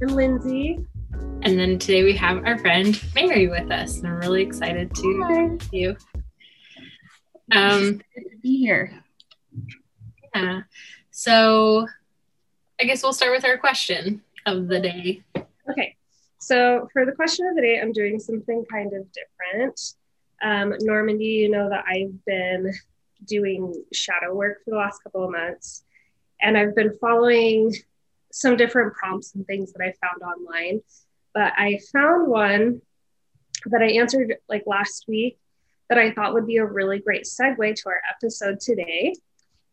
Normandy. And Lindsay. And then today we have our friend Mary with us. And I'm really excited to Hi. you. Um, to be here. Yeah. So I guess we'll start with our question of the day. Okay. So for the question of the day, I'm doing something kind of different. Um, Normandy, you know that I've been doing shadow work for the last couple of months, and I've been following some different prompts and things that I found online. But I found one that I answered like last week that I thought would be a really great segue to our episode today.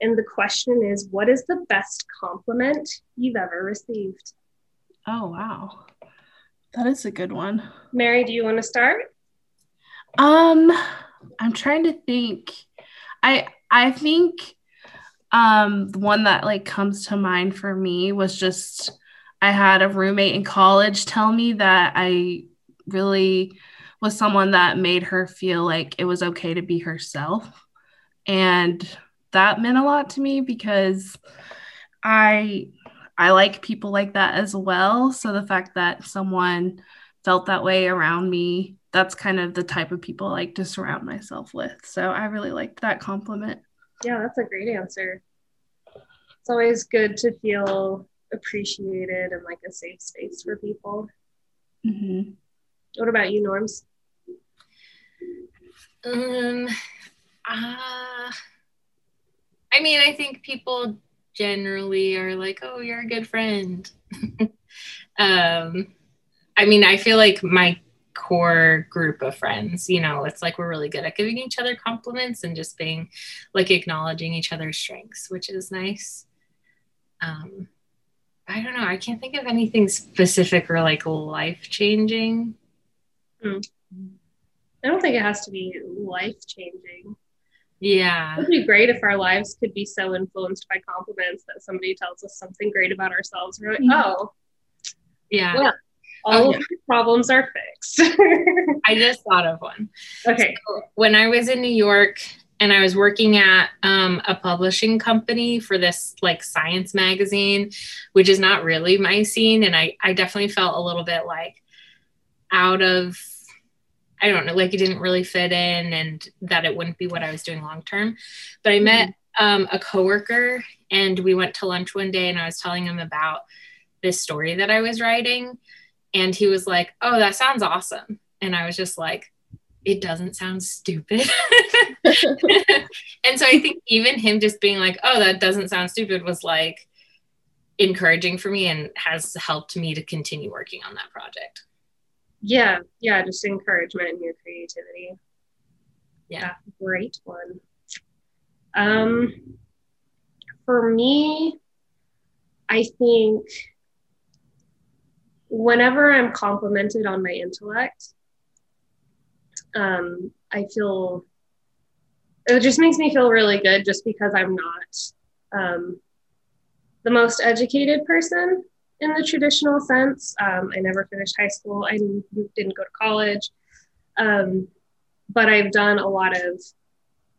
And the question is What is the best compliment you've ever received? Oh, wow. That is a good one. Mary, do you want to start? Um, I'm trying to think. I I think um one that like comes to mind for me was just I had a roommate in college tell me that I really was someone that made her feel like it was okay to be herself. And that meant a lot to me because I I like people like that as well. So the fact that someone felt that way around me, that's kind of the type of people I like to surround myself with. So I really liked that compliment. Yeah, that's a great answer. It's always good to feel appreciated and like a safe space for people. Mm-hmm. What about you, Norms? Um, uh, I mean, I think people generally are like, oh, you're a good friend. um, I mean, I feel like my core group of friends, you know, it's like we're really good at giving each other compliments and just being like acknowledging each other's strengths, which is nice. Um, I don't know. I can't think of anything specific or like life changing. Mm. I don't think it has to be life changing. Yeah. It would be great if our lives could be so influenced by compliments that somebody tells us something great about ourselves. We're like, mm-hmm. oh, yeah. Well, all oh, yeah. of the problems are fixed. I just thought of one. Okay. So when I was in New York and I was working at um, a publishing company for this like science magazine, which is not really my scene. And I, I definitely felt a little bit like out of I don't know, like it didn't really fit in and that it wouldn't be what I was doing long term. But I met um, a coworker and we went to lunch one day and I was telling him about this story that I was writing. And he was like, Oh, that sounds awesome. And I was just like, It doesn't sound stupid. and so I think even him just being like, Oh, that doesn't sound stupid was like encouraging for me and has helped me to continue working on that project. Yeah. Yeah just encouragement and your creativity. Yeah. Great one. Um for me i think whenever i'm complimented on my intellect um i feel it just makes me feel really good just because i'm not um the most educated person in the traditional sense. Um, I never finished high school. I didn't go to college. Um, but I've done a lot of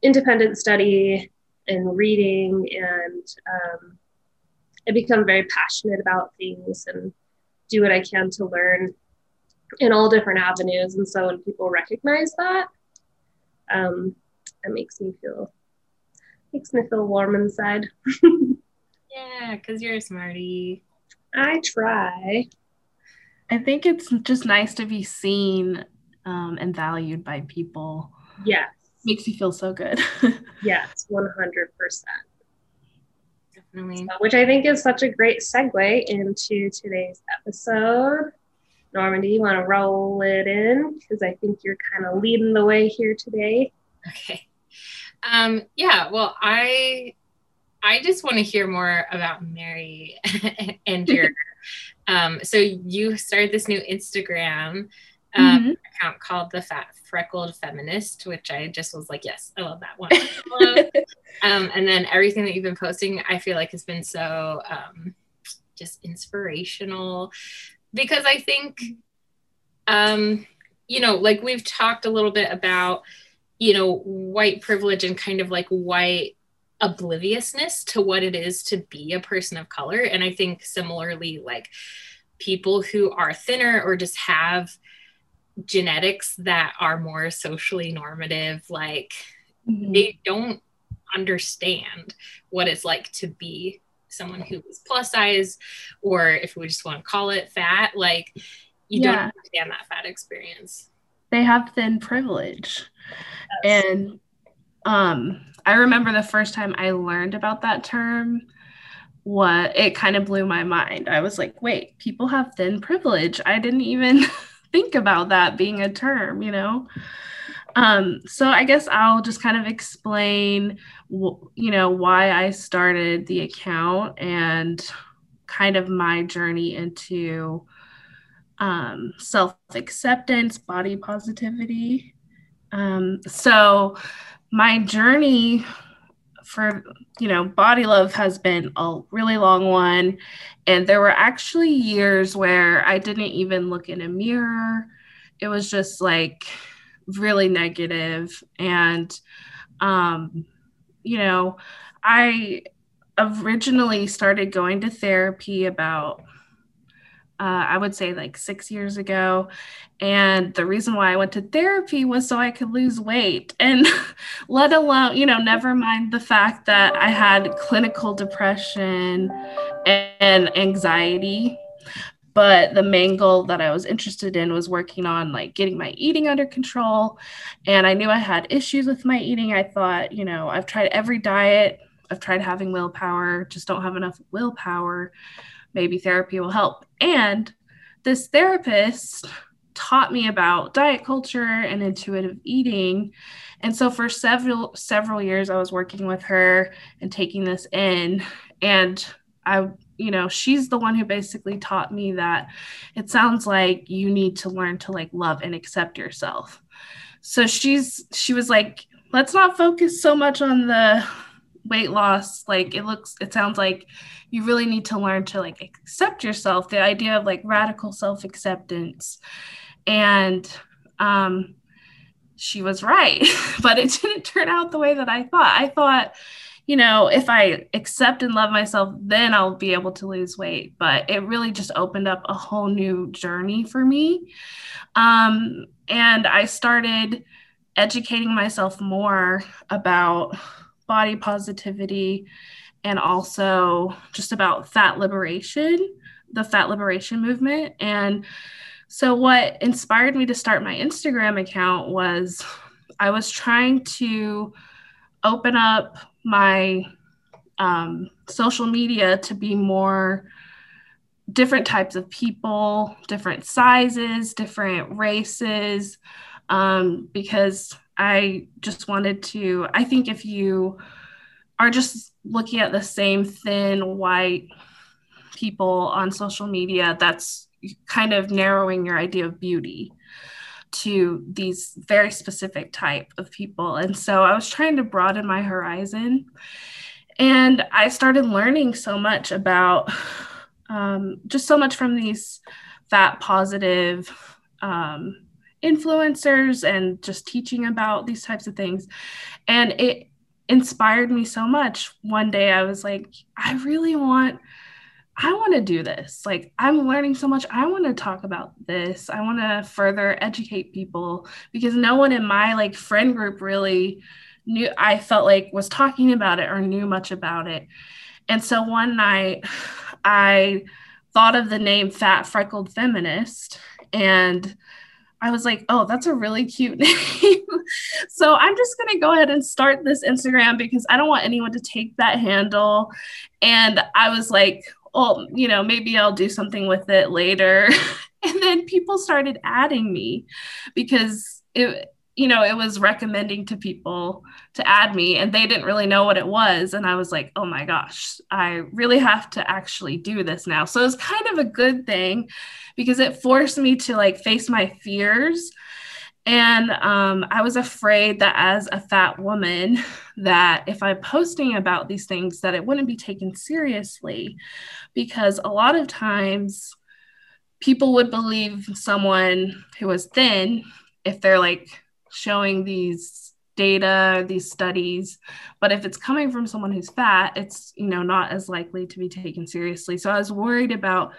independent study and reading, and um, I become very passionate about things and do what I can to learn in all different avenues. And so when people recognize that, um, it makes me feel makes me feel warm inside. yeah, because you're a smarty. I try. I think it's just nice to be seen um, and valued by people. Yes. Makes you feel so good. yes, 100%. Definitely. So, which I think is such a great segue into today's episode. Normandy, you want to roll it in? Because I think you're kind of leading the way here today. Okay. Um, yeah, well, I I just want to hear more about Mary and your. um, so you started this new Instagram um, mm-hmm. account called the Fat Freckled Feminist, which I just was like, yes, I love that one. um, and then everything that you've been posting, I feel like has been so um, just inspirational because I think, um, you know, like we've talked a little bit about, you know, white privilege and kind of like white obliviousness to what it is to be a person of color. And I think similarly, like people who are thinner or just have genetics that are more socially normative, like mm-hmm. they don't understand what it's like to be someone who is plus size, or if we just want to call it fat, like you yeah. don't understand that fat experience. They have thin privilege. Yes. And um, I remember the first time I learned about that term, what it kind of blew my mind. I was like, wait, people have thin privilege. I didn't even think about that being a term, you know? Um, so I guess I'll just kind of explain, you know, why I started the account and kind of my journey into um, self acceptance, body positivity. Um, so my journey for you know body love has been a really long one. And there were actually years where i didn't even look in a mirror. It was just like really negative. And um you know i originally started going to therapy about uh, I would say like six years ago. And the reason why I went to therapy was so I could lose weight. And let alone, you know, never mind the fact that I had clinical depression and anxiety but the main goal that I was interested in was working on like getting my eating under control. And I knew I had issues with my eating. I thought, you know, I've tried every diet, I've tried having willpower, just don't have enough willpower. Maybe therapy will help. And this therapist taught me about diet culture and intuitive eating. And so for several several years I was working with her and taking this in and I you know she's the one who basically taught me that it sounds like you need to learn to like love and accept yourself so she's she was like let's not focus so much on the weight loss like it looks it sounds like you really need to learn to like accept yourself the idea of like radical self-acceptance and um she was right but it didn't turn out the way that i thought i thought you know, if I accept and love myself, then I'll be able to lose weight. But it really just opened up a whole new journey for me. Um, and I started educating myself more about body positivity and also just about fat liberation, the fat liberation movement. And so, what inspired me to start my Instagram account was I was trying to open up my um, social media to be more different types of people, different sizes, different races, um, because I just wanted to. I think if you are just looking at the same thin white people on social media, that's kind of narrowing your idea of beauty to these very specific type of people and so i was trying to broaden my horizon and i started learning so much about um, just so much from these fat positive um, influencers and just teaching about these types of things and it inspired me so much one day i was like i really want I want to do this. Like, I'm learning so much. I want to talk about this. I want to further educate people because no one in my like friend group really knew, I felt like was talking about it or knew much about it. And so one night I thought of the name Fat Freckled Feminist and I was like, oh, that's a really cute name. so I'm just going to go ahead and start this Instagram because I don't want anyone to take that handle. And I was like, well, you know, maybe I'll do something with it later. and then people started adding me because it, you know, it was recommending to people to add me and they didn't really know what it was. And I was like, oh my gosh, I really have to actually do this now. So it was kind of a good thing because it forced me to like face my fears and um, i was afraid that as a fat woman that if i'm posting about these things that it wouldn't be taken seriously because a lot of times people would believe someone who was thin if they're like showing these data these studies but if it's coming from someone who's fat it's you know not as likely to be taken seriously. So i was worried about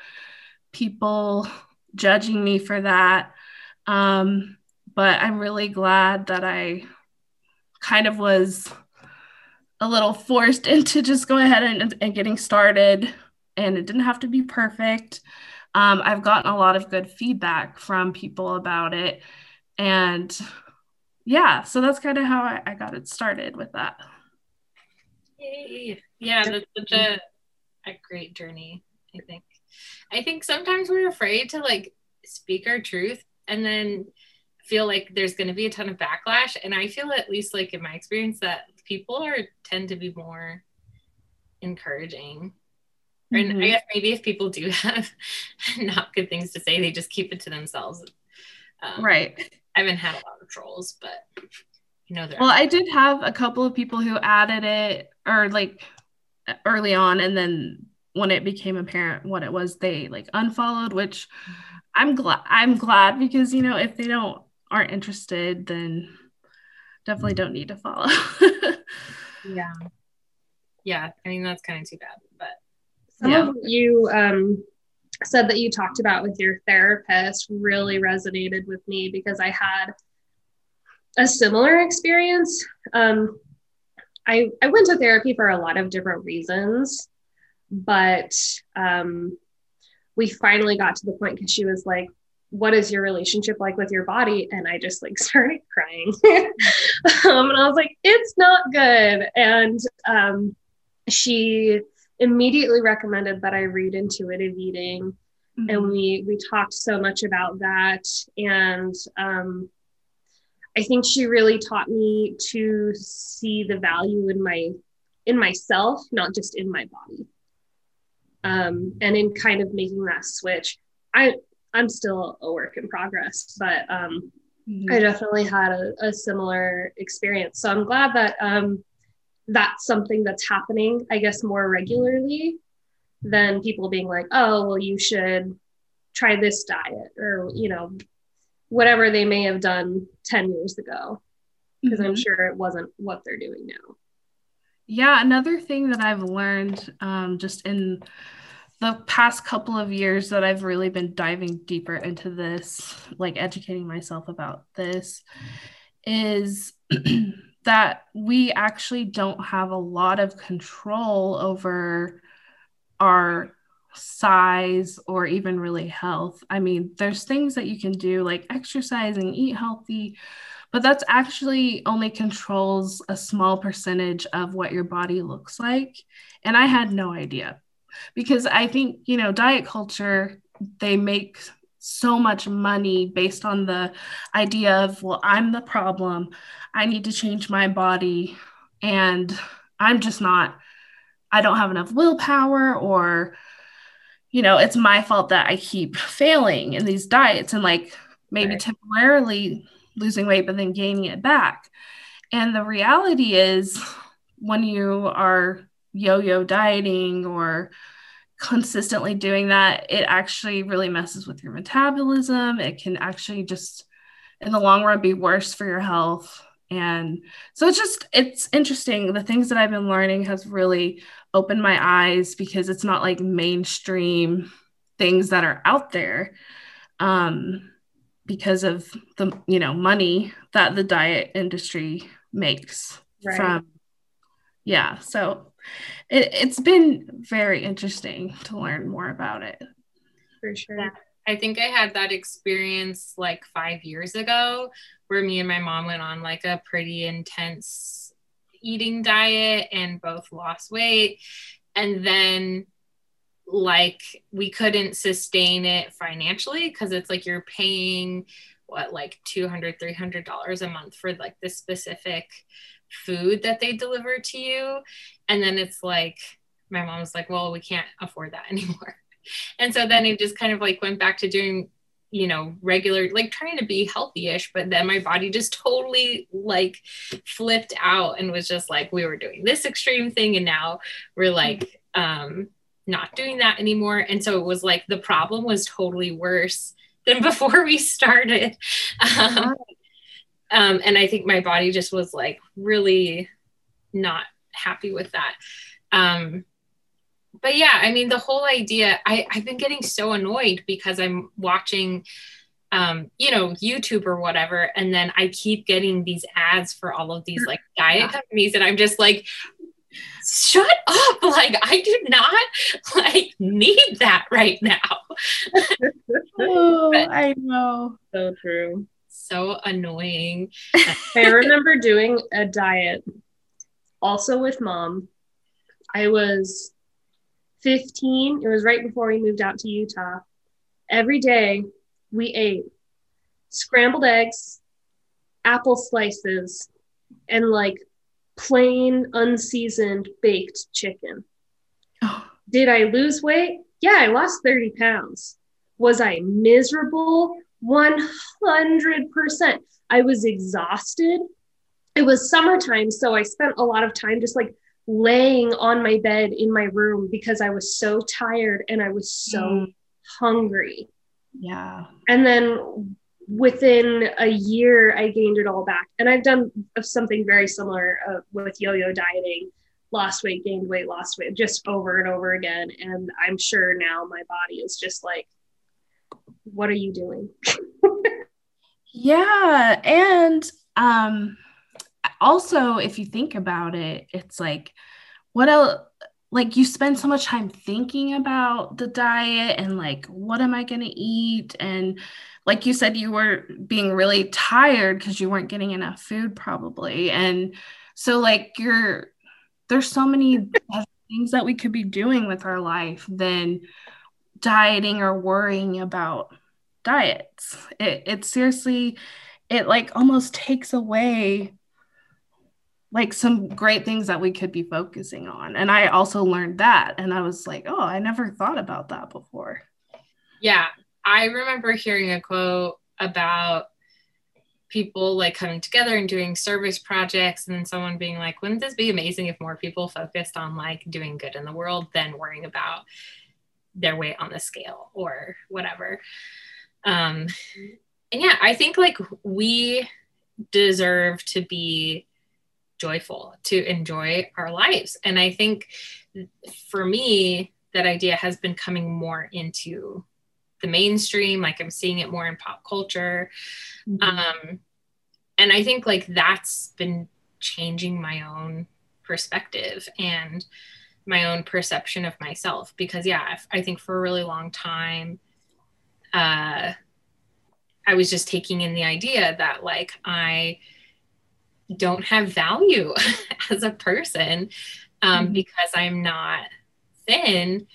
people judging me for that. Um, but i'm really glad that i kind of was a little forced into just going ahead and, and getting started and it didn't have to be perfect. Um, i've gotten a lot of good feedback from people about it and yeah, so that's kind of how I, I got it started with that. Yay. Yeah, that's such a, a great journey, I think. I think sometimes we're afraid to like speak our truth and then feel like there's going to be a ton of backlash. And I feel, at least like in my experience, that people are tend to be more encouraging. Mm-hmm. And I guess maybe if people do have not good things to say, they just keep it to themselves. Um, right. I haven't had a lot of trolls, but you know, well, I did have a couple of people who added it or like early on, and then when it became apparent what it was, they like unfollowed, which I'm glad. I'm glad because you know if they don't aren't interested, then definitely don't need to follow. yeah, yeah. I mean that's kind of too bad, but some yeah. of you um said that you talked about with your therapist really resonated with me because I had a similar experience. Um, I, I went to therapy for a lot of different reasons, but um, we finally got to the point because she was like, what is your relationship like with your body? And I just like started crying. um, and I was like, it's not good. And um, she immediately recommended that I read intuitive eating. Mm-hmm. And we we talked so much about that. And um, I think she really taught me to see the value in my in myself, not just in my body. Um, and in kind of making that switch. I I'm still a work in progress, but um, mm-hmm. I definitely had a, a, similar experience. So I'm glad that um, that's something that's happening, I guess, more regularly than people being like, oh, well, you should try this diet or, you know, whatever they may have done 10 years ago. Because mm-hmm. I'm sure it wasn't what they're doing now. Yeah, another thing that I've learned um, just in the past couple of years that I've really been diving deeper into this, like educating myself about this, is that we actually don't have a lot of control over our size or even really health. I mean, there's things that you can do like exercise and eat healthy, but that's actually only controls a small percentage of what your body looks like. And I had no idea because I think, you know, diet culture, they make so much money based on the idea of, well, I'm the problem. I need to change my body. And I'm just not, I don't have enough willpower, or, you know, it's my fault that I keep failing in these diets and like maybe right. temporarily losing weight, but then gaining it back. And the reality is, when you are yo yo dieting or consistently doing that, it actually really messes with your metabolism. It can actually just, in the long run, be worse for your health. And so it's just, it's interesting. The things that I've been learning has really opened my eyes because it's not like mainstream things that are out there um, because of the, you know, money that the diet industry makes right. from, yeah. So it, it's been very interesting to learn more about it. For sure. Yeah. I think I had that experience like five years ago where me and my mom went on like a pretty intense eating diet and both lost weight. And then like we couldn't sustain it financially because it's like you're paying what like 200 300 dollars a month for like this specific food that they deliver to you and then it's like my mom was like well we can't afford that anymore and so then it just kind of like went back to doing you know regular like trying to be healthy-ish but then my body just totally like flipped out and was just like we were doing this extreme thing and now we're like um not doing that anymore. And so it was like the problem was totally worse than before we started. Um, Um, and I think my body just was like really not happy with that. Um, but yeah, I mean, the whole idea, I, I've been getting so annoyed because I'm watching, um, you know, YouTube or whatever. And then I keep getting these ads for all of these like diet yeah. companies. And I'm just like, shut up. Like, I do not like need that right now. oh, but, I know. So true. So annoying. I remember doing a diet also with mom. I was 15. It was right before we moved out to Utah. Every day we ate scrambled eggs, apple slices, and like plain unseasoned baked chicken. Did I lose weight? Yeah, I lost 30 pounds. Was I miserable? 100%. I was exhausted. It was summertime, so I spent a lot of time just like laying on my bed in my room because I was so tired and I was so mm. hungry. Yeah. And then within a year, I gained it all back. And I've done something very similar uh, with yo yo dieting lost weight, gained weight, lost weight, just over and over again. And I'm sure now my body is just like, what are you doing? yeah. And um, also, if you think about it, it's like, what else? Like you spend so much time thinking about the diet and like, what am I going to eat? And like you said, you were being really tired because you weren't getting enough food, probably. And so, like, you're there's so many things that we could be doing with our life than dieting or worrying about diets. It, it seriously, it like almost takes away like some great things that we could be focusing on. And I also learned that. And I was like, oh, I never thought about that before. Yeah. I remember hearing a quote about people like coming together and doing service projects and then someone being like wouldn't this be amazing if more people focused on like doing good in the world than worrying about their weight on the scale or whatever um and yeah i think like we deserve to be joyful, to enjoy our lives. And I think for me, that idea has been coming more into the mainstream. Like I'm seeing it more in pop culture. Mm-hmm. Um, and I think like that's been changing my own perspective and my own perception of myself because yeah i think for a really long time uh i was just taking in the idea that like i don't have value as a person um, mm-hmm. because I'm not thin.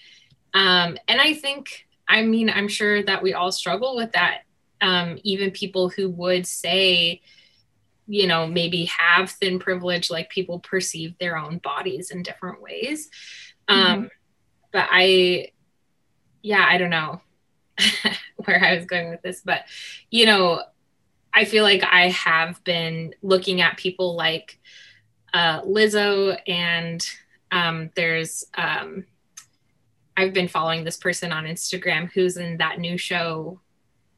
Um, and I think, I mean, I'm sure that we all struggle with that. Um, even people who would say, you know, maybe have thin privilege, like people perceive their own bodies in different ways. Um, mm-hmm. But I, yeah, I don't know where I was going with this, but, you know, I feel like I have been looking at people like uh, Lizzo, and um, there's um, I've been following this person on Instagram who's in that new show,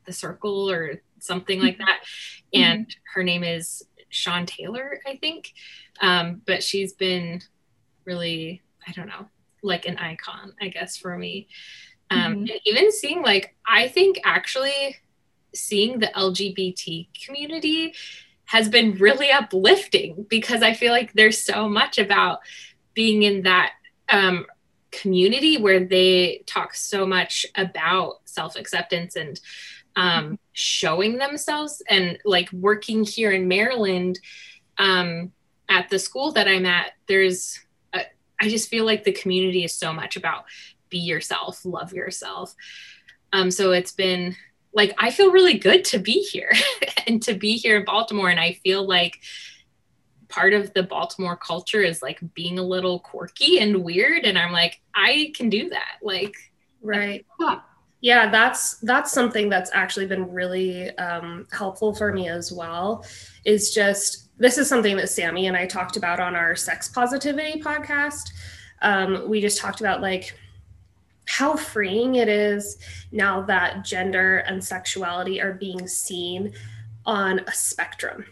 The Circle, or something like that, mm-hmm. and her name is Sean Taylor, I think. Um, but she's been really, I don't know, like an icon, I guess, for me. Um, mm-hmm. even seeing like, I think actually seeing the LGBT community has been really uplifting because I feel like there's so much about being in that um, community where they talk so much about self acceptance and um, showing themselves and like working here in Maryland um, at the school that I'm at. There's, a, I just feel like the community is so much about be yourself, love yourself. Um, so it's been like I feel really good to be here and to be here in Baltimore. And I feel like part of the Baltimore culture is like being a little quirky and weird. And I'm like, I can do that. Like, right. Yeah, that's that's something that's actually been really um, helpful for me as well. Is just this is something that Sammy and I talked about on our sex positivity podcast. Um, we just talked about like how freeing it is now that gender and sexuality are being seen on a spectrum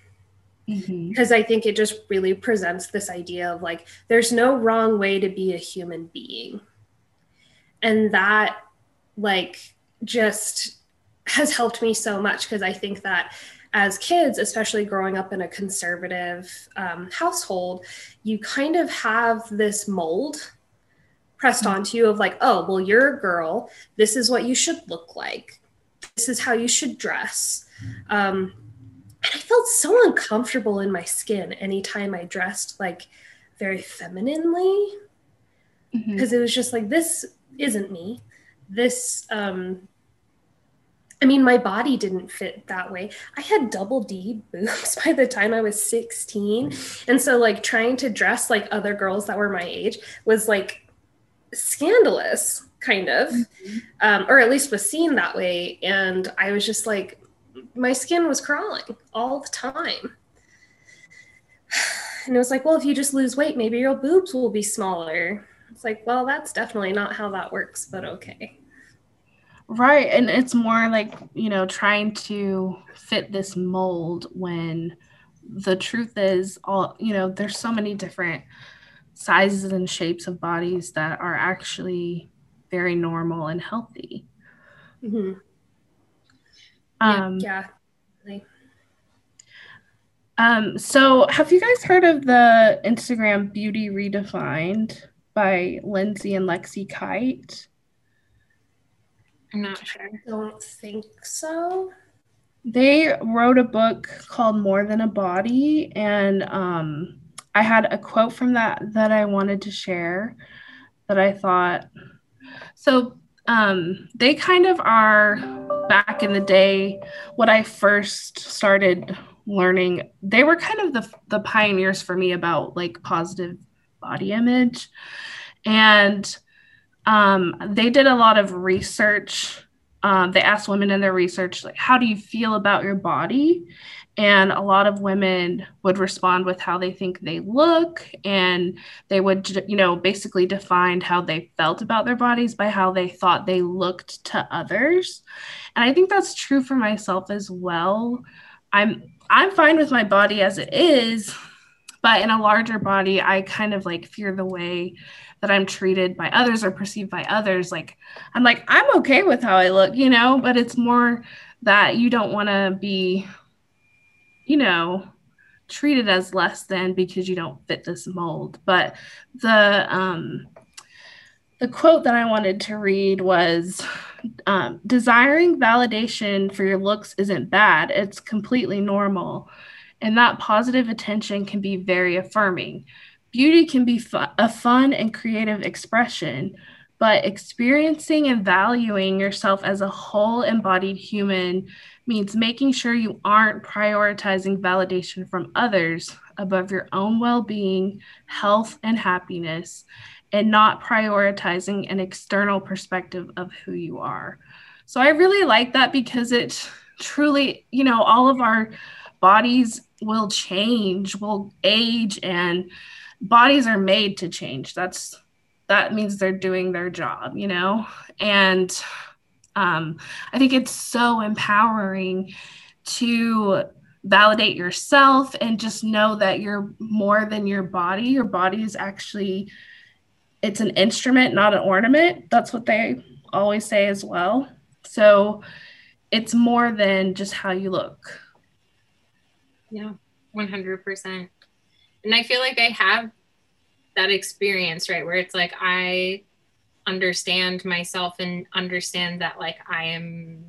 because mm-hmm. I think it just really presents this idea of like there's no wrong way to be a human being. And that like just has helped me so much because I think that as kids, especially growing up in a conservative um, household, you kind of have this mold pressed onto you of like, oh, well, you're a girl. This is what you should look like. This is how you should dress. Um, and I felt so uncomfortable in my skin anytime I dressed like very femininely because mm-hmm. it was just like, this isn't me. This um, I mean, my body didn't fit that way. I had double D boobs by the time I was 16. And so, like, trying to dress like other girls that were my age was like scandalous, kind of, mm-hmm. um, or at least was seen that way. And I was just like, my skin was crawling all the time. And it was like, well, if you just lose weight, maybe your boobs will be smaller. It's like, well, that's definitely not how that works, but okay. Right. And it's more like, you know, trying to fit this mold when the truth is all, you know, there's so many different sizes and shapes of bodies that are actually very normal and healthy. Mm-hmm. Um, yeah. yeah. Um, so have you guys heard of the Instagram Beauty Redefined by Lindsay and Lexie Kite? I'm not sure. I don't think so. They wrote a book called More Than a Body, and um, I had a quote from that that I wanted to share that I thought. So um, they kind of are back in the day when I first started learning. They were kind of the the pioneers for me about like positive body image, and um, they did a lot of research. Um, they asked women in their research, like, how do you feel about your body? And a lot of women would respond with how they think they look. And they would, you know, basically define how they felt about their bodies by how they thought they looked to others. And I think that's true for myself as well. I'm I'm fine with my body as it is, but in a larger body, I kind of like fear the way that I'm treated by others or perceived by others. Like, I'm like, I'm okay with how I look, you know, but it's more that you don't want to be, you know, treated as less than because you don't fit this mold. But the, um, the quote that I wanted to read was um, desiring validation for your looks isn't bad, it's completely normal. And that positive attention can be very affirming. Beauty can be fu- a fun and creative expression, but experiencing and valuing yourself as a whole embodied human means making sure you aren't prioritizing validation from others above your own well being, health, and happiness, and not prioritizing an external perspective of who you are. So I really like that because it truly, you know, all of our bodies will change, will age, and bodies are made to change. That's that means they're doing their job, you know? And um, I think it's so empowering to validate yourself and just know that you're more than your body. Your body is actually it's an instrument, not an ornament. That's what they always say as well. So it's more than just how you look. Yeah, 100% and I feel like I have that experience, right? Where it's like I understand myself and understand that like I am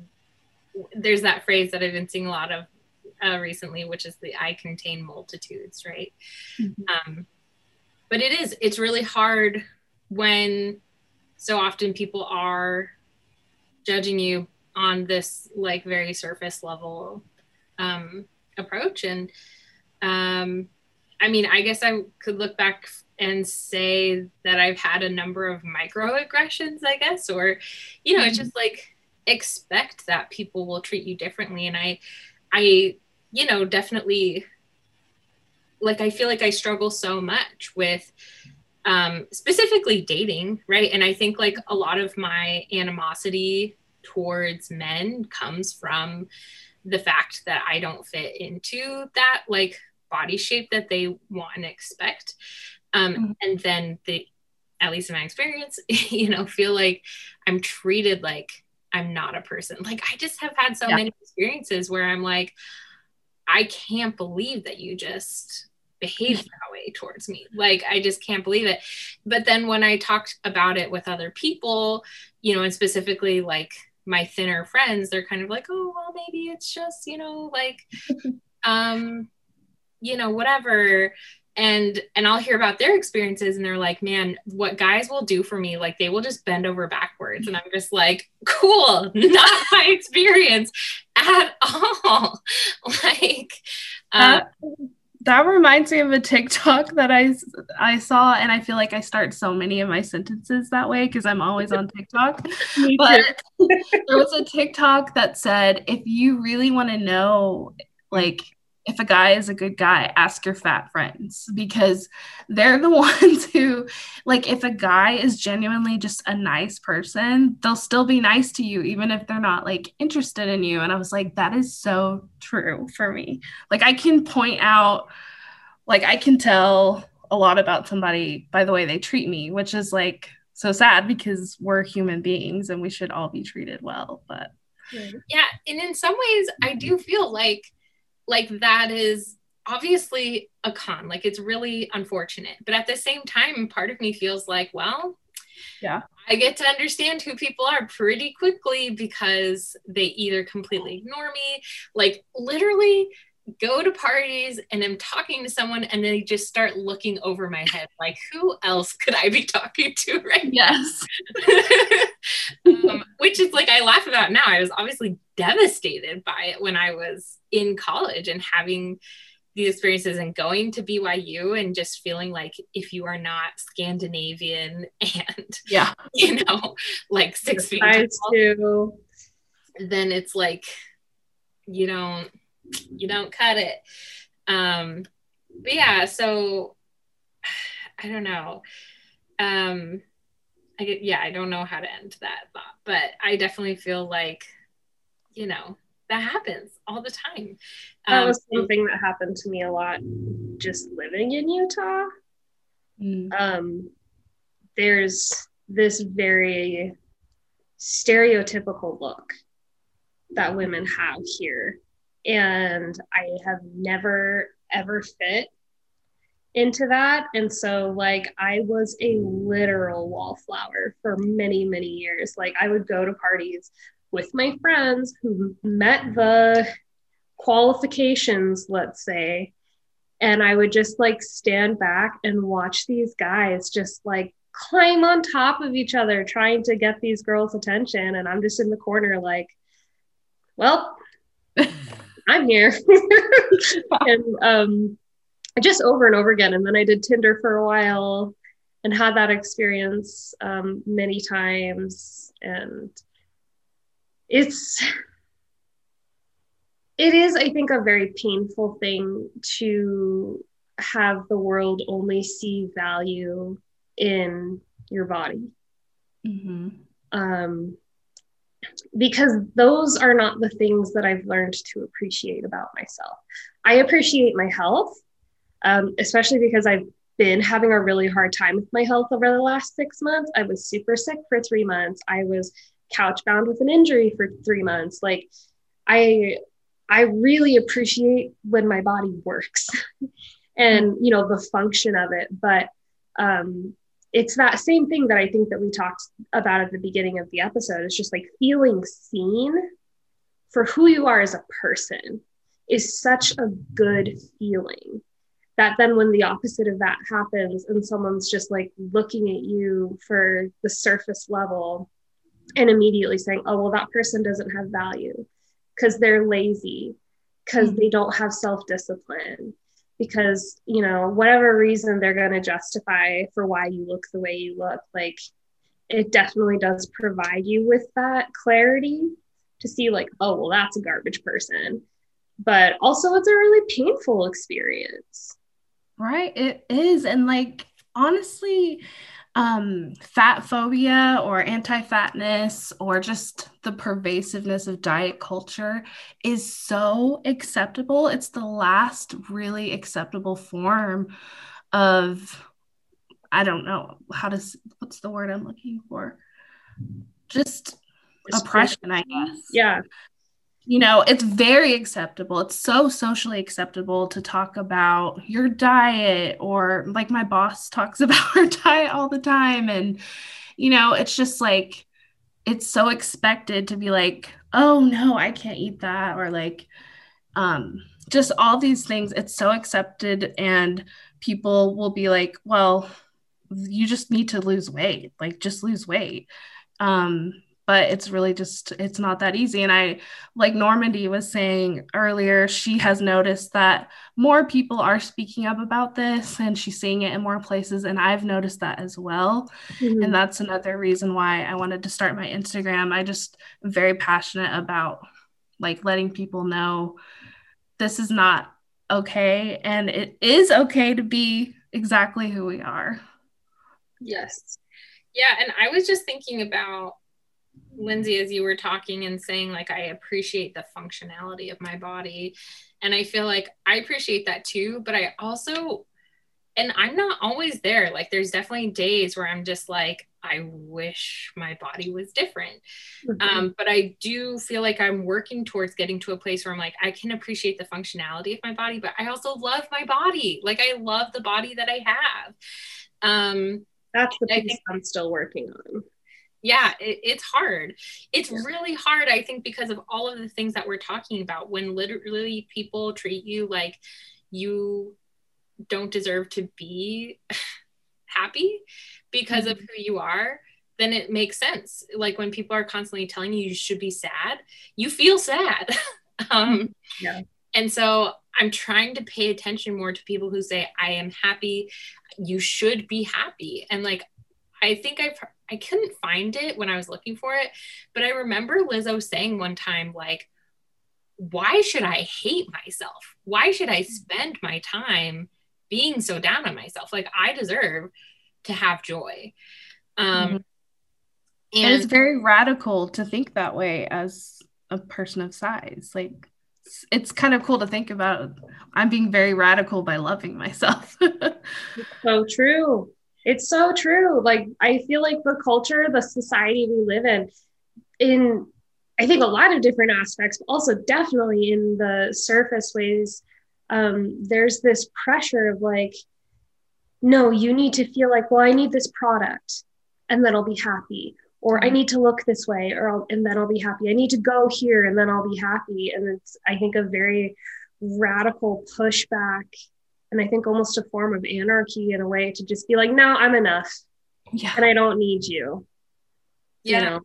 there's that phrase that I've been seeing a lot of uh, recently, which is the I contain multitudes, right? Mm-hmm. Um, but it is, it's really hard when so often people are judging you on this like very surface level um, approach. And um, I mean, I guess I could look back and say that I've had a number of microaggressions, I guess, or, you know, mm-hmm. it's just like expect that people will treat you differently. And I, I, you know, definitely like I feel like I struggle so much with um, specifically dating, right? And I think like a lot of my animosity towards men comes from the fact that I don't fit into that like body shape that they want and expect um, mm-hmm. and then they at least in my experience you know feel like i'm treated like i'm not a person like i just have had so yeah. many experiences where i'm like i can't believe that you just behaved that way towards me like i just can't believe it but then when i talked about it with other people you know and specifically like my thinner friends they're kind of like oh well maybe it's just you know like um you know whatever and and I'll hear about their experiences and they're like, "Man, what guys will do for me, like they will just bend over backwards." And I'm just like, "Cool, not my experience at all." like uh, that, that reminds me of a TikTok that I I saw and I feel like I start so many of my sentences that way because I'm always on TikTok. but there was a TikTok that said, "If you really want to know like if a guy is a good guy, ask your fat friends because they're the ones who, like, if a guy is genuinely just a nice person, they'll still be nice to you, even if they're not like interested in you. And I was like, that is so true for me. Like, I can point out, like, I can tell a lot about somebody by the way they treat me, which is like so sad because we're human beings and we should all be treated well. But yeah. And in some ways, I do feel like, like that is obviously a con. Like it's really unfortunate. But at the same time part of me feels like well yeah. I get to understand who people are pretty quickly because they either completely ignore me. Like literally go to parties and I'm talking to someone and they just start looking over my head like who else could I be talking to right yes. Um, which is like I laugh about now. I was obviously devastated by it when I was in college and having these experiences and going to BYU and just feeling like if you are not Scandinavian and yeah. you know like six feet tall, then it's like you don't you don't cut it. Um, but yeah, so I don't know. Um, I get, yeah, I don't know how to end that thought, but I definitely feel like, you know, that happens all the time. Um, that was something that happened to me a lot just living in Utah. Mm. Um, there's this very stereotypical look that women have here and I have never ever fit into that. And so, like, I was a literal wallflower for many, many years. Like, I would go to parties with my friends who met the qualifications, let's say, and I would just like stand back and watch these guys just like climb on top of each other trying to get these girls' attention. And I'm just in the corner, like, well, I'm here. and um, just over and over again. And then I did Tinder for a while and had that experience um, many times. And it's, it is, I think, a very painful thing to have the world only see value in your body. Mm-hmm. Um, because those are not the things that I've learned to appreciate about myself. I appreciate my health, um, especially because I've been having a really hard time with my health over the last six months. I was super sick for three months. I was couch bound with an injury for three months. Like, I I really appreciate when my body works and you know the function of it. But um, it's that same thing that I think that we talked about at the beginning of the episode. It's just like feeling seen for who you are as a person is such a good feeling that then when the opposite of that happens and someone's just like looking at you for the surface level and immediately saying, oh, well, that person doesn't have value because they're lazy, because mm-hmm. they don't have self discipline, because you know whatever reason they're going to justify for why you look the way you look like it definitely does provide you with that clarity to see like oh well that's a garbage person. But also it's a really painful experience. Right it is and like honestly um, fat phobia or anti fatness or just the pervasiveness of diet culture is so acceptable. It's the last really acceptable form of, I don't know how to, what's the word I'm looking for? Just oppression, I guess. Yeah you know, it's very acceptable. It's so socially acceptable to talk about your diet, or like my boss talks about her diet all the time. And, you know, it's just like, it's so expected to be like, oh no, I can't eat that, or like, um, just all these things. It's so accepted, and people will be like, well, you just need to lose weight, like, just lose weight. Um, but it's really just it's not that easy. And i like normandy was saying earlier she has noticed that more people are speaking up about this and she's seeing it in more places. And i've noticed that as well. Mm-hmm. and that's another reason why i wanted to start my instagram. I just am very passionate about like letting people know this is not okay. And it is okay to be exactly who we are. Yes. Yeah. And i was just thinking about Lindsay, as you were talking and saying, like, I appreciate the functionality of my body. And I feel like I appreciate that too. But I also, and I'm not always there. Like, there's definitely days where I'm just like, I wish my body was different. Mm-hmm. Um, but I do feel like I'm working towards getting to a place where I'm like, I can appreciate the functionality of my body, but I also love my body. Like, I love the body that I have. Um, That's the piece I'm still working on yeah it, it's hard. It's yeah. really hard i think because of all of the things that we're talking about. When literally people treat you like you don't deserve to be happy because mm-hmm. of who you are then it makes sense. Like when people are constantly telling you you should be sad you feel sad. Um yeah. and so i'm trying to pay attention more to people who say i am happy. You should be happy. And like i think i've I couldn't find it when I was looking for it, but I remember Lizzo saying one time, like, why should I hate myself? Why should I spend my time being so down on myself? Like, I deserve to have joy. Um, mm-hmm. and, and it's very radical to think that way as a person of size. Like, it's, it's kind of cool to think about. I'm being very radical by loving myself. so true. It's so true. Like I feel like the culture, the society we live in, in I think a lot of different aspects, but also definitely in the surface ways, um, there's this pressure of like, no, you need to feel like, well, I need this product and then I'll be happy. Or I need to look this way, or I'll, and then I'll be happy. I need to go here, and then I'll be happy. And it's, I think, a very radical pushback and I think almost a form of anarchy in a way to just be like, no, I'm enough. Yeah. And I don't need you. Yeah. You know?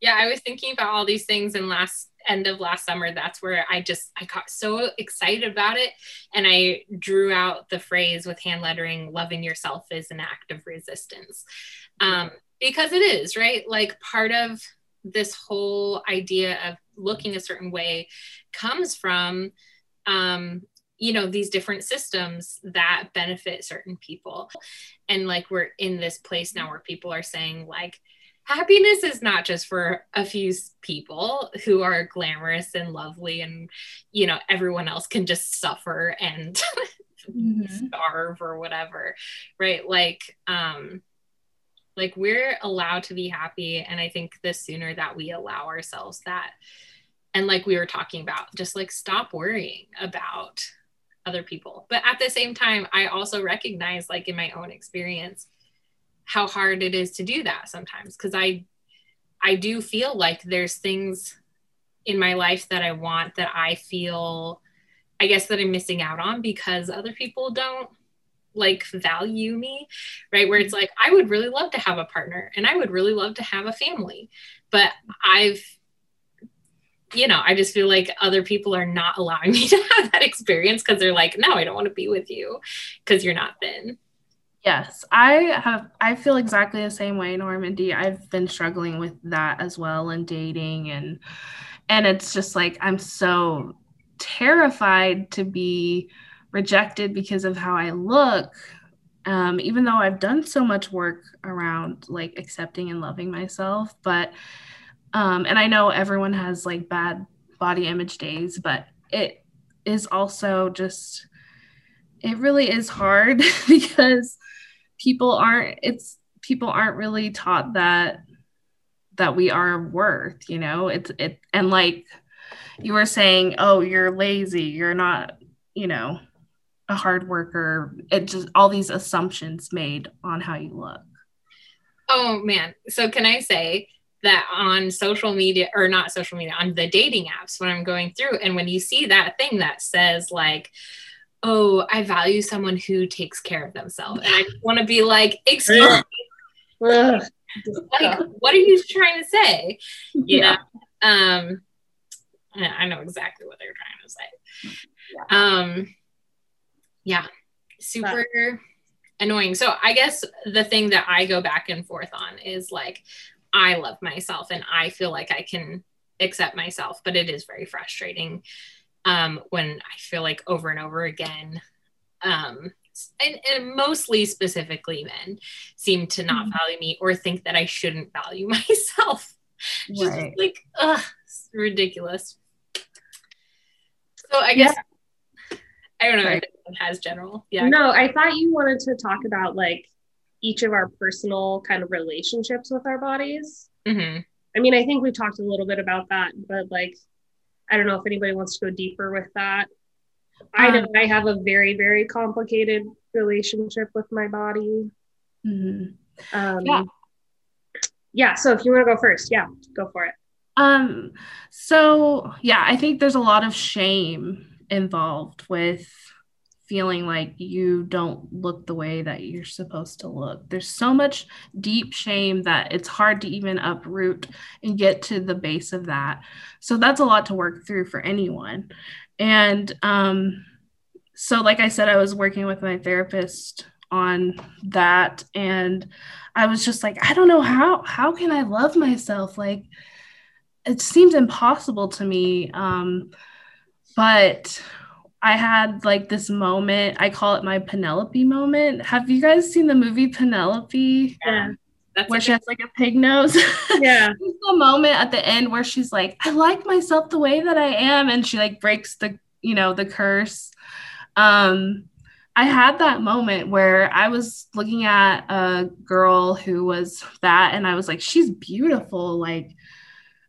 Yeah. I was thinking about all these things in last end of last summer. That's where I just I got so excited about it. And I drew out the phrase with hand lettering, loving yourself is an act of resistance. Um, because it is, right? Like part of this whole idea of looking a certain way comes from um, you know these different systems that benefit certain people. And like we're in this place now where people are saying like happiness is not just for a few people who are glamorous and lovely and you know everyone else can just suffer and mm-hmm. starve or whatever right? Like um like we're allowed to be happy. And i think the sooner that we allow ourselves that and like we were talking about just like stop worrying about other people. But at the same time, I also recognize, like in my own experience, how hard it is to do that sometimes because I I do feel like there's things in my life that I want that I feel I guess that I'm missing out on because other people don't like value me, right? Where it's mm-hmm. like I would really love to have a partner and I would really love to have a family, but I've you know, I just feel like other people are not allowing me to have that experience because they're like, no, I don't want to be with you because you're not thin. Yes, I have. I feel exactly the same way, Normandy. I've been struggling with that as well in dating, and and it's just like I'm so terrified to be rejected because of how I look um, even though I've done so much work around like accepting and loving myself. But, um, and I know everyone has like bad body image days, but it is also just, it really is hard because people aren't, it's, people aren't really taught that that we are worth you know? It's it and like you were saying oh you're lazy you're not you know a hard worker. It just all these assumptions made on how you look. Oh man. So can i say that on social media or not social media on the dating apps when i'm going through. And when you see that thing that says like oh i value someone who takes care of themselves. And i want to be like excuse me. Like what are you trying to say? You yeah. know? Um i know exactly what they're trying to say. Yeah. um yeah. Super annoying. So i guess the thing that i go back and forth on is like i love myself and i feel like i can accept myself but it is very frustrating um when i feel like over and over again um and, and mostly specifically men seem to not mm-hmm. value me or think that I shouldn't value myself. Just right. like, ugh, it's ridiculous. So I guess yeah. I don't know right. has general. Yeah. No, I thought you wanted to talk about like each of our personal kind of relationships with our bodies. Mm-hmm. I mean, I think we talked a little bit about that, but like, I don't know if anybody wants to go deeper with that. I know um, I have a very, very complicated relationship with my body. Mm-hmm. Um, yeah. Yeah. So if you want to go first, yeah, go for it. Um, so yeah, I think there's a lot of shame involved with feeling like you don't look the way that you're supposed to look. There's so much deep shame that it's hard to even uproot and get to the base of that. So that's a lot to work through for anyone. And um, so, like I said, I was working with my therapist on that, and I was just like, I don't know how how can I love myself? Like, it seems impossible to me. Um, but I had like this moment. I call it my Penelope moment. Have you guys seen the movie Penelope? Yeah. That's where she has like a pig nose. Yeah. the moment at the end where she's like, I like myself the way that I am. And she like breaks the, you know, the curse. Um, I had that moment where I was looking at a girl who was fat and I was like, she's beautiful. Like,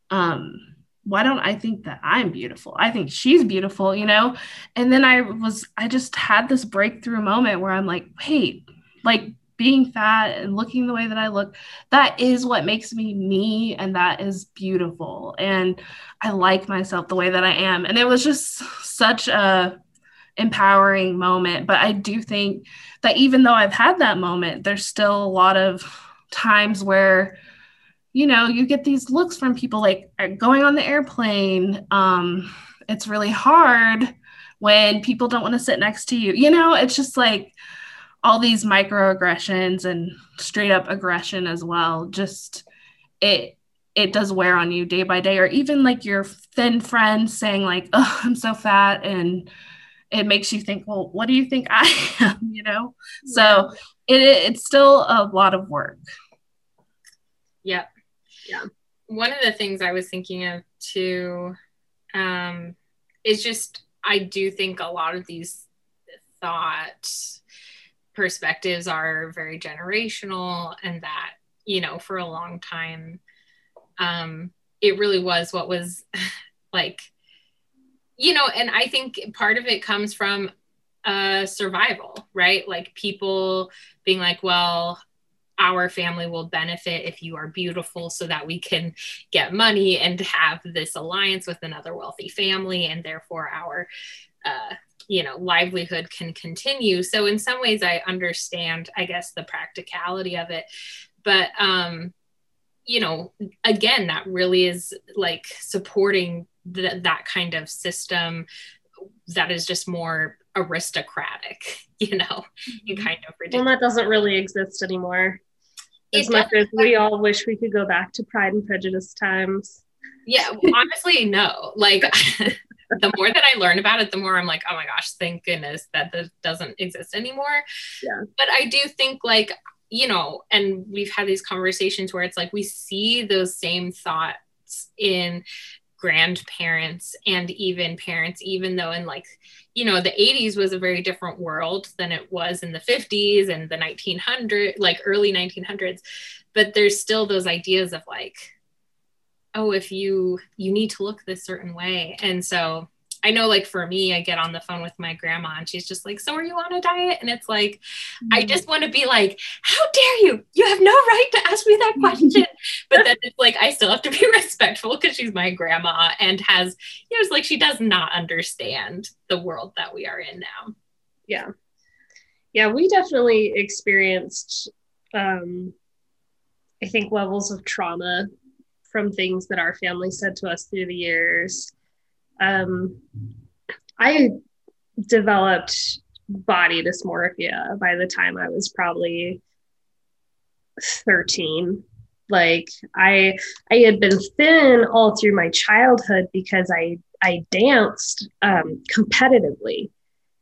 um, why don't I think that I'm beautiful? I think she's beautiful, you know? And then I was, I just had this breakthrough moment where I'm like, wait, like being fat and looking the way that I look, that is what makes me me. And that is beautiful. And I like myself the way that I am. And it was just such a empowering moment. But I do think that even though I've had that moment, there's still a lot of times where, you know, you get these looks from people like uh, going on the airplane. Um, it's really hard when people don't want to sit next to you. You know, it's just like, all these microaggressions and straight up aggression as well just it it does wear on you day by day or even like your thin friend saying like oh i'm so fat and it makes you think well what do you think i am you know yeah. so it, it's still a lot of work yep yeah. One of the things i was thinking of too um, is just i do think a lot of these thought perspectives are very generational and that you know for a long time um it really was what was like you know and i think part of it comes from uh survival right? Like people being like well our family will benefit if you are beautiful so that we can get money and have this alliance with another wealthy family and therefore our uh, you know livelihood can continue. So in some ways i understand i guess the practicality of it. But um you know again that really is like supporting th- that kind of system that is just more aristocratic you know mm-hmm. kind of ridiculous. well that doesn't really exist anymore as much as we all wish we could go back to pride and prejudice times yeah honestly no like the more that I learn about it, the more I'm like, oh my gosh, thank goodness that this doesn't exist anymore. Yeah. But I do think like, you know, and we've had these conversations where it's like we see those same thoughts in grandparents and even parents, even though in like, you know, the 80s was a very different world than it was in the 50s and the 1900s, like early 1900s. But there's still those ideas of like, oh, if you you need to look this certain way. And so I know like for me, I get on the phone with my grandma and she's just like, So are you on a diet? And it's like, mm-hmm. I just want to be like, How dare you? You have no right to ask me that question. but then it's like I still have to be respectful because she's my grandma and has, you know, it's like she does not understand the world that we are in now. Yeah. Yeah, we definitely experienced um I think levels of trauma from things that our family said to us through the years um, I developed body dysmorphia by the time I was probably 13 like i i had been thin all through my childhood because i i danced um, competitively.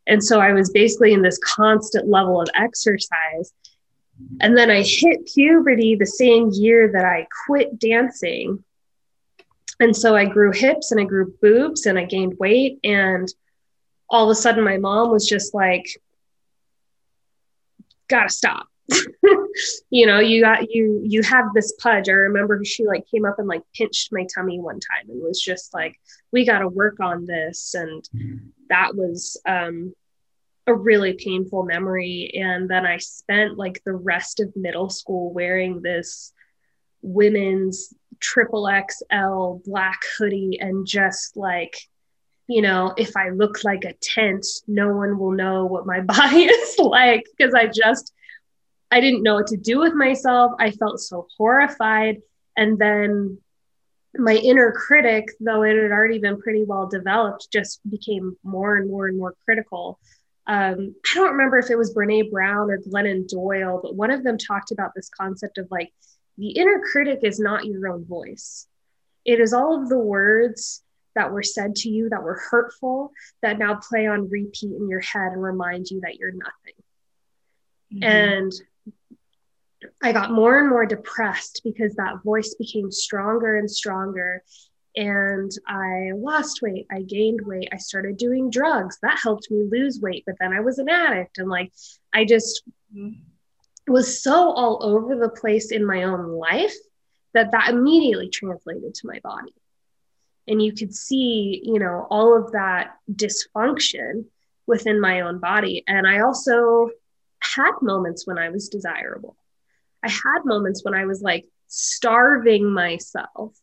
And so i was basically in this constant level of exercise. And then i hit puberty the same year that i quit dancing and so I grew hips and I grew boobs and I gained weight. And all of a sudden, my mom was just like, gotta stop. you know, you got you you have this pudge. I remember she like came up and like pinched my tummy one time and was just like, we gotta work on this. And that was um a really painful memory. And then I spent like the rest of middle school wearing this women's triple XL black hoodie and just like, you know, if I look like a tent, no one will know what my body is like because I just, I didn't know what to do with myself. I felt so horrified. And then my inner critic, though it had already been pretty well developed, just became more and more and more critical. Um, I don't remember if it was Brene Brown or Glennon Doyle, but one of them talked about this concept of like the inner critic is not your own voice. It is all of the words that were said to you that were hurtful that now play on repeat in your head and remind you that you're nothing. Mm-hmm. And I got more and more depressed because that voice became stronger and stronger. And I lost weight, I gained weight, I started doing drugs. That helped me lose weight, but then I was an addict. And like, I just mm-hmm was so all over the place in my own life that that immediately translated to my body. And you could see you know all of that dysfunction within my own body. And i also had moments when i was desirable. I had moments when i was like starving myself.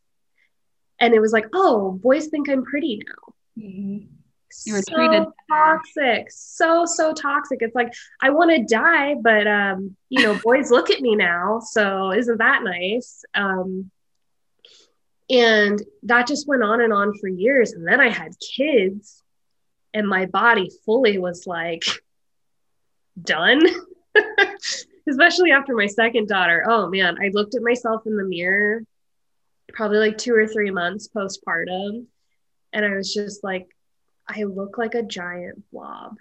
And it was like oh boys think i'm pretty now. Mm-hmm you were so treated toxic so so toxic. It's like i want to die but um you know boys look at me now so isn't that nice? Um and that just went on and on for years and then i had kids and my body fully was like done. Especially after my second daughter. Oh man i looked at myself in the mirror probably like two or three months postpartum and i was just like I look like a giant blob.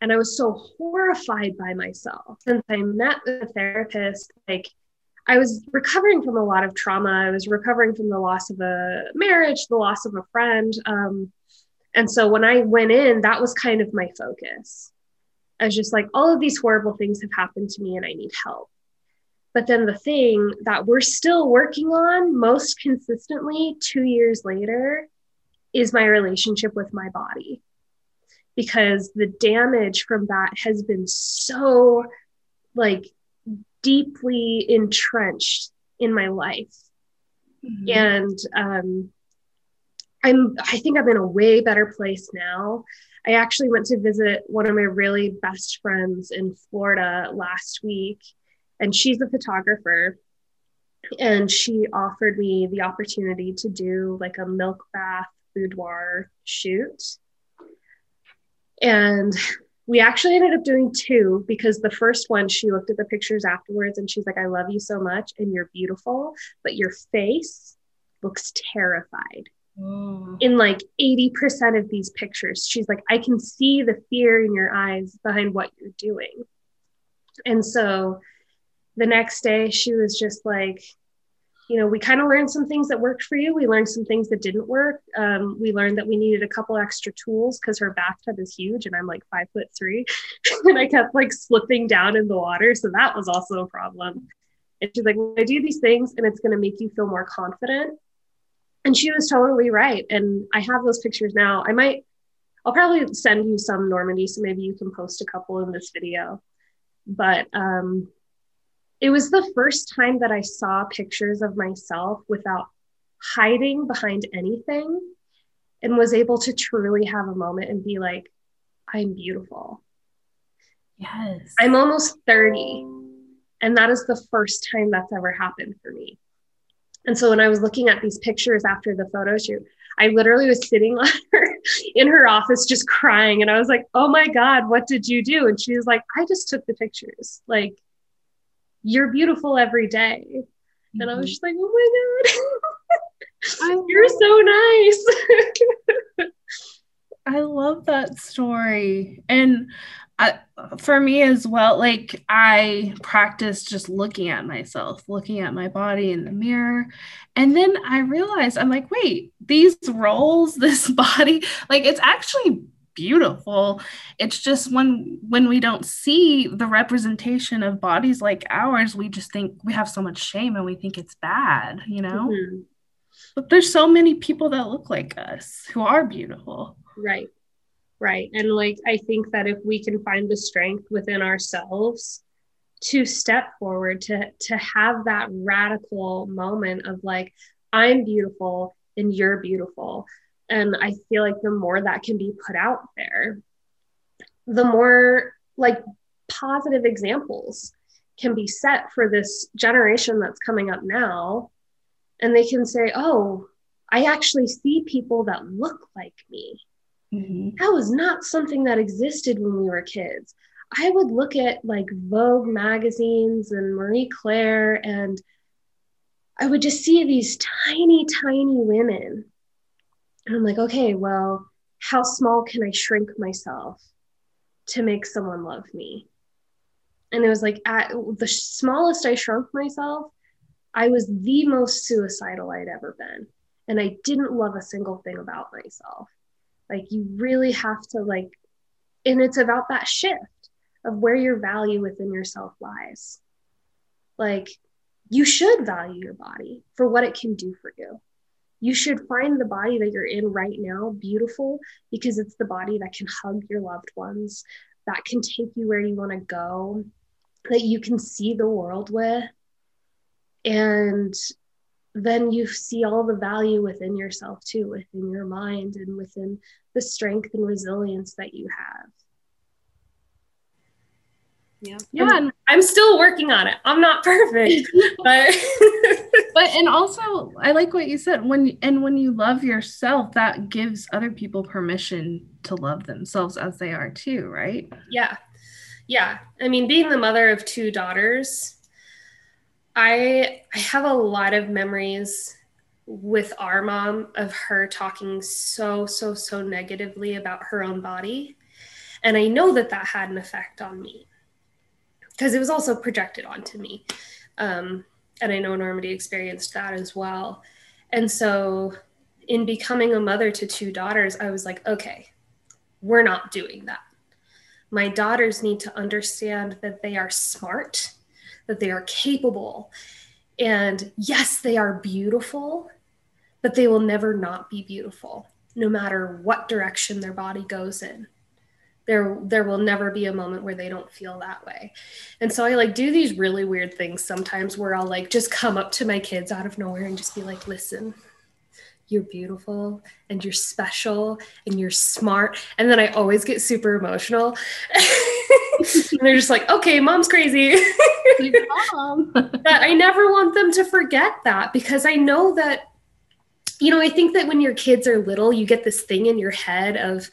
And I was so horrified by myself. Since I met the therapist, like I was recovering from a lot of trauma. I was recovering from the loss of a marriage, the loss of a friend. Um, and so when I went in, that was kind of my focus. I was just like, all of these horrible things have happened to me and I need help. But then the thing that we're still working on most consistently two years later is my relationship with my body. Because the damage from that has been so like deeply entrenched in my life. Mm-hmm. and um i'm i think i'm in a way better place now. I actually went to visit one of my really best friends in florida last week and she's a photographer. And she offered me the opportunity to do like a milk bath boudoir shoot. And we actually ended up doing two because the first one, she looked at the pictures afterwards and she's like, I love you so much and you're beautiful, but your face looks terrified. oh. in like 80% of these pictures. She's like, I can see the fear in your eyes behind what you're doing. And so the next day, she was just like, you know, we kind of learned some things that worked for you. We learned some things that didn't work. Um, we learned that we needed a couple extra tools because her bathtub is huge and I'm like five foot three. and I kept like slipping down in the water. So that was also a problem. And she's like, I do these things and it's going to make you feel more confident. And she was totally right. And I have those pictures now. I might, I'll probably send you some Normandy. So maybe you can post a couple in this video. But um, it was the first time that I saw pictures of myself without hiding behind anything and was able to truly have a moment and be like, I'm beautiful. Yes. I'm almost 30. And that is the first time that's ever happened for me. And so when I was looking at these pictures after the photo shoot, I literally was sitting her in her office just crying. And I was like, oh my God, what did you do? And she was like, I just took the pictures. Like, you're beautiful every day. Mm-hmm. And I was mm-hmm. just like, oh my God, you're so nice. I love that story. And I, for me as well, like I practice just looking at myself, looking at my body in the mirror. And then I realized I'm like, wait, these roles, this body, like it's actually beautiful. It's just when when we don't see the representation of bodies like ours we just think we have so much shame and we think it's bad you know? Mm-hmm. but there's so many people that look like us who are beautiful. Right. Right. And like i think that if we can find the strength within ourselves to step forward to to have that radical moment of like i'm beautiful and you're beautiful and I feel like the more that can be put out there, the more like positive examples can be set for this generation that's coming up now. And they can say, oh, I actually see people that look like me. Mm-hmm. That was not something that existed when we were kids. I would look at like Vogue magazines and Marie Claire, and I would just see these tiny, tiny women and I'm like, okay, well, how small can I shrink myself to make someone love me? And it was like, at the smallest I shrunk myself, I was the most suicidal I'd ever been. And I didn't love a single thing about myself. Like, you really have to, like, and it's about that shift of where your value within yourself lies. Like, you should value your body for what it can do for you you should find the body that you're in right now beautiful because it's the body that can hug your loved ones, that can take you where you want to go, that you can see the world with. And then you see all the value within yourself too, within your mind and within the strength and resilience that you have. Yeah. Yeah. I'm, I'm still working on it. I'm not perfect, but but and also I like what you said when and when you love yourself, that gives other people permission to love themselves as they are too, right? Yeah. Yeah. I mean, being the mother of two daughters, I I have a lot of memories with our mom of her talking so so so negatively about her own body. And I know that that had an effect on me because it was also projected onto me. Um, and I know Normandy experienced that as well. And so, in becoming a mother to two daughters, I was like, okay, we're not doing that. My daughters need to understand that they are smart, that they are capable. And yes, they are beautiful, but they will never not be beautiful, no matter what direction their body goes in there there will never be a moment where they don't feel that way. And so i like do these really weird things sometimes where i'll like just come up to my kids out of nowhere and just be like listen you're beautiful and you're special and you're smart. And then i always get super emotional. And they're just like okay mom's crazy. Mom. but i never want them to forget that because i know that you know i think that when your kids are little you get this thing in your head of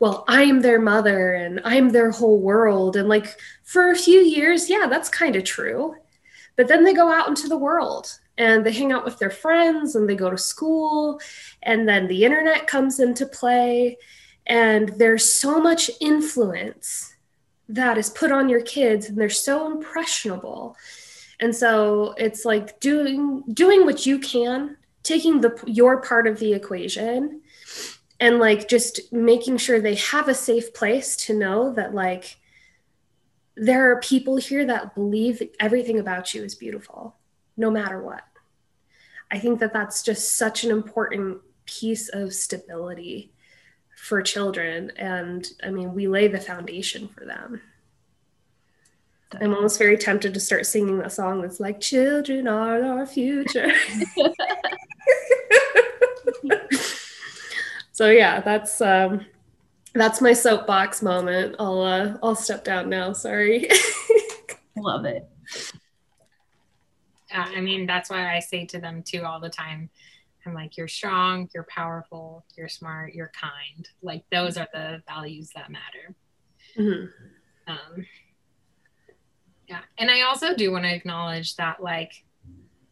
well, I'm their mother and I'm their whole world. And like for a few years, yeah, that's kind of true. But then they go out into the world and they hang out with their friends and they go to school and then the internet comes into play and there's so much influence that is put on your kids and they're so impressionable and so it's like doing doing what you can taking the your part of the equation and like just making sure they have a safe place to know that like there are people here that believe that everything about you is beautiful no matter what. I think that that's just such an important piece of stability for children and i mean we lay the foundation for them. I'm almost very tempted to start singing that song that's like children are our future so yeah that's um that's my soapbox moment. I'll uh i'll step down now. Sorry. Love it. Uh, i mean that's why i say to them too all the time. I'm like you're strong you're powerful you're smart you're kind. Like those are the values that matter. Mm-hmm. um yeah. And i also do want to acknowledge that like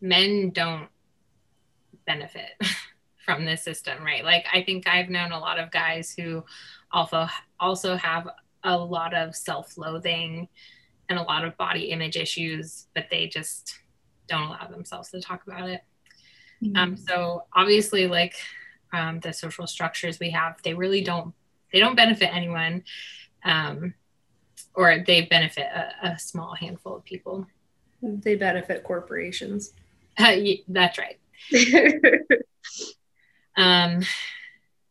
men don't benefit from this system, right? Like I think I've known a lot of guys who also also have a lot of self-loathing and a lot of body image issues, but they just don't allow themselves to talk about it. Mm-hmm. Um, so obviously, like um, the social structures we have, they really don't they don't benefit anyone, um, or they benefit a, a small handful of people. They benefit corporations. Uh, that's right. um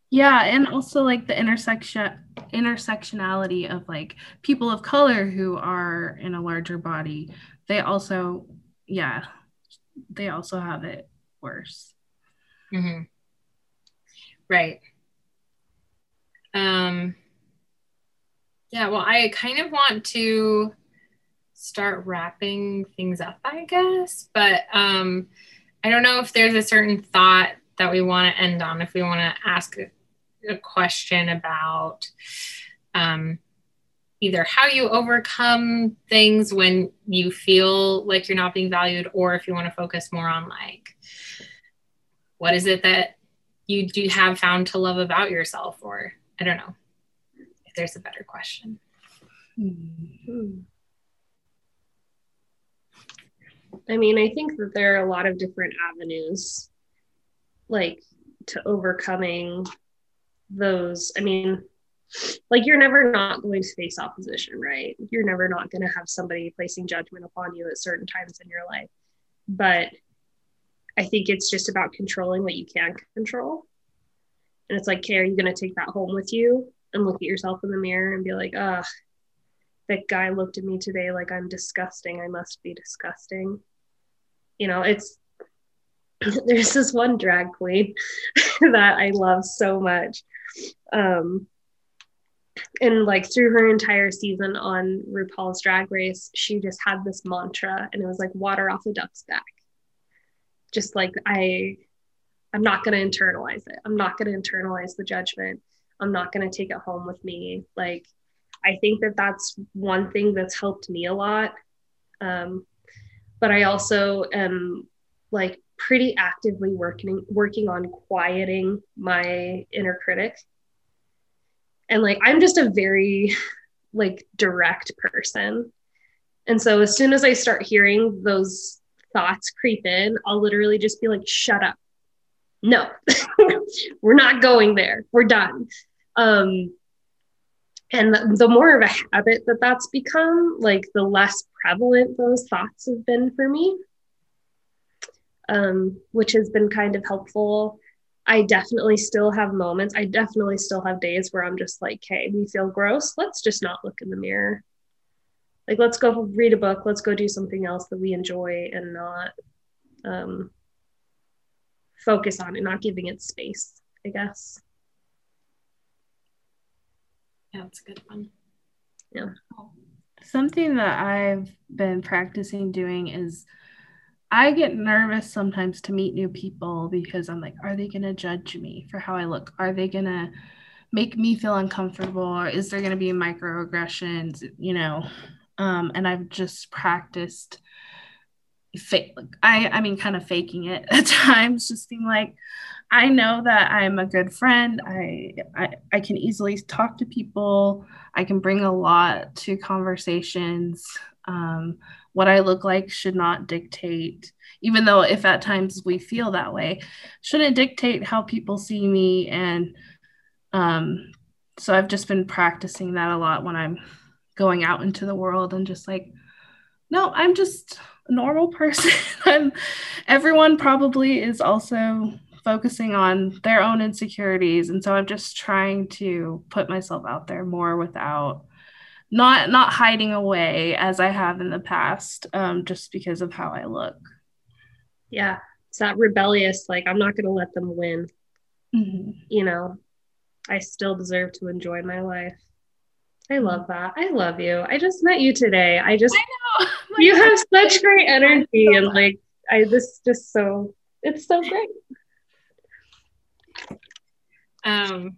yeah and also like the intersection intersectionality of like people of color who are in a larger body they also yeah they also have it worse mm-hmm. right um yeah well i kind of want to start wrapping things up i guess but um i don't know if there's a certain thought that we want to end on if we want to ask a, a question about um, either how you overcome things when you feel like you're not being valued or if you want to focus more on like what is it that you do have found to love about yourself or i don't know if there's a better question hmm. i mean i think that there are a lot of different avenues like to overcoming those i mean like you're never not going to face opposition right? You're never not going to have somebody placing judgment upon you at certain times in your life. But i think it's just about controlling what you can control. And it's like okay are you going to take that home with you and look at yourself in the mirror and be like ah that guy looked at me today like i'm disgusting. I must be disgusting. You know it's there's this one drag queen that I love so much. Um, and like through her entire season on RuPaul's Drag Race, she just had this mantra, and it was like water off a duck's back. Just like I, I'm not going to internalize it. I'm not going to internalize the judgment. I'm not going to take it home with me. Like, I think that that's one thing that's helped me a lot. Um, but I also am like pretty actively working working on quieting my inner critic and like i'm just a very like direct person. And so as soon as i start hearing those thoughts creep in i'll literally just be like shut up. No we're not going there. We're done. Um and the, the more of a habit that that's become like the less prevalent those thoughts have been for me um, which has been kind of helpful. I definitely still have moments. I definitely still have days where I'm just like, hey, we feel gross. Let's just not look in the mirror. Like, let's go read a book. Let's go do something else that we enjoy and not um, focus on it, not giving it space, I guess. Yeah, that's a good one. Yeah. Something that I've been practicing doing is I get nervous sometimes to meet new people because I'm like, are they going to judge me for how I look? Are they going to make me feel uncomfortable? Or is there going to be microaggressions? You know, um, and I've just practiced fake like I I mean kind of faking it at times, just being like, I know that I'm a good friend. I, I I can easily talk to people. I can bring a lot to conversations. Um, what I look like should not dictate, even though if at times we feel that way, shouldn't dictate how people see me. And um, so I've just been practicing that a lot when I'm going out into the world and just like, no, I'm just normal person. I'm everyone probably is also focusing on their own insecurities and so i'm just trying to put myself out there more without not not hiding away as i have in the past um, just because of how i look yeah it's that rebellious like i'm not going to let them win mm-hmm. you know i still deserve to enjoy my life I love that. I love you. I just met you today. I just I you have such great energy and like I this just so it's so great. Um,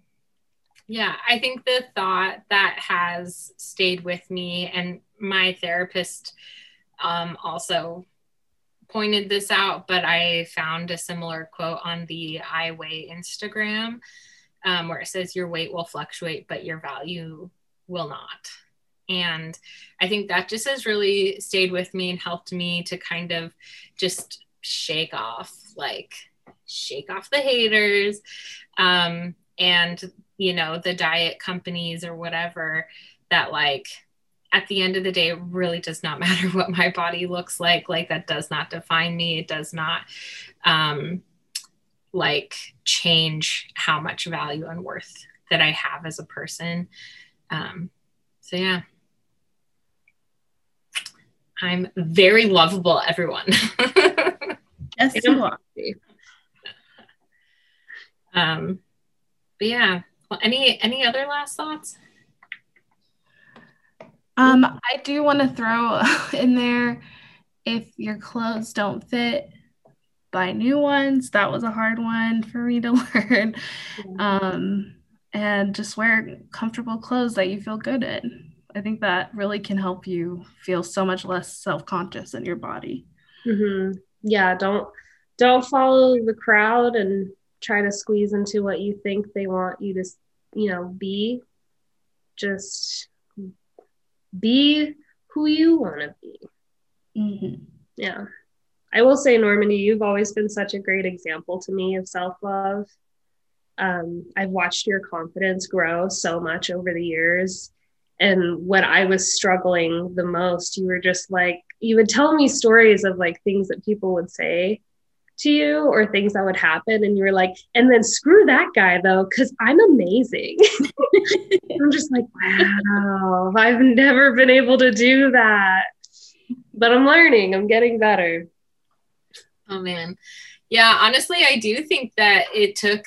yeah, I think the thought that has stayed with me, and my therapist um, also pointed this out, but I found a similar quote on the I Weigh Instagram um, where it says, Your weight will fluctuate, but your value will not. And I think that just has really stayed with me and helped me to kind of just shake off like shake off the haters um, and you know the diet companies or whatever that like at the end of the day it really does not matter what my body looks like. Like that does not define me. It does not um, like change how much value and worth that i have as a person. Um, so yeah i'm very lovable everyone yes you are um, but yeah, well, any any other last thoughts? Um, I do want to throw in there if your clothes don't fit, buy new ones. That was a hard one for me to learn. Um, and just wear comfortable clothes that you feel good in. I think that really can help you feel so much less self-conscious in your body. Mm-hmm. Yeah, don't don't follow the crowd and try to squeeze into what you think they want you to, you know, be. Just be who you want to be. Mm-hmm. Yeah. I will say, Normandy, you've always been such a great example to me of self love. Um, I've watched your confidence grow so much over the years. And when I was struggling the most, you were just like, you would tell me stories of like things that people would say to you or things that would happen and you were like and then screw that guy though because i'm amazing. I'm just like wow i've never been able to do that. But i'm learning i'm getting better. Oh man. Yeah honestly i do think that it took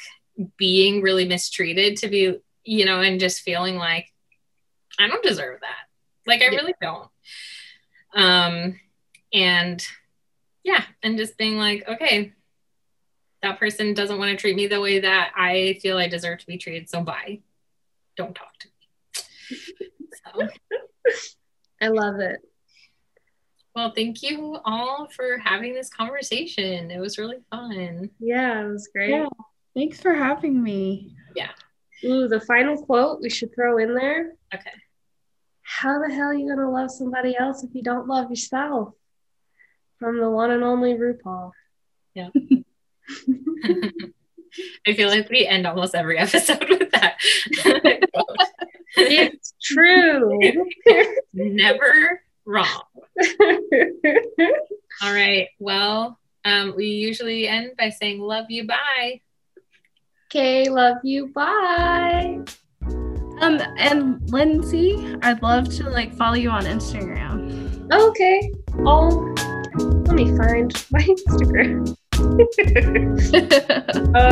being really mistreated to be you know and just feeling like i don't deserve that. Like i really don't. Um and yeah and just being like okay that person doesn't want to treat me the way that i feel i deserve to be treated so bye. Don't talk to me. So. i love it. Well thank you all for having this conversation. It was really fun. Yeah it was great. Yeah. thanks for having me. Yeah. Ooh the final quote we should throw in there. Okay how the hell are you going to love somebody else if you don't love yourself from the one and only RuPaul. Yeah. I feel like we end almost every episode with that. it's true. Never wrong. All right. Well, um, we usually end by saying love you, bye. Okay, love you, bye. Um, and Lindsay, I'd love to like follow you on Instagram. Okay. I'll let me find my Instagram. uh,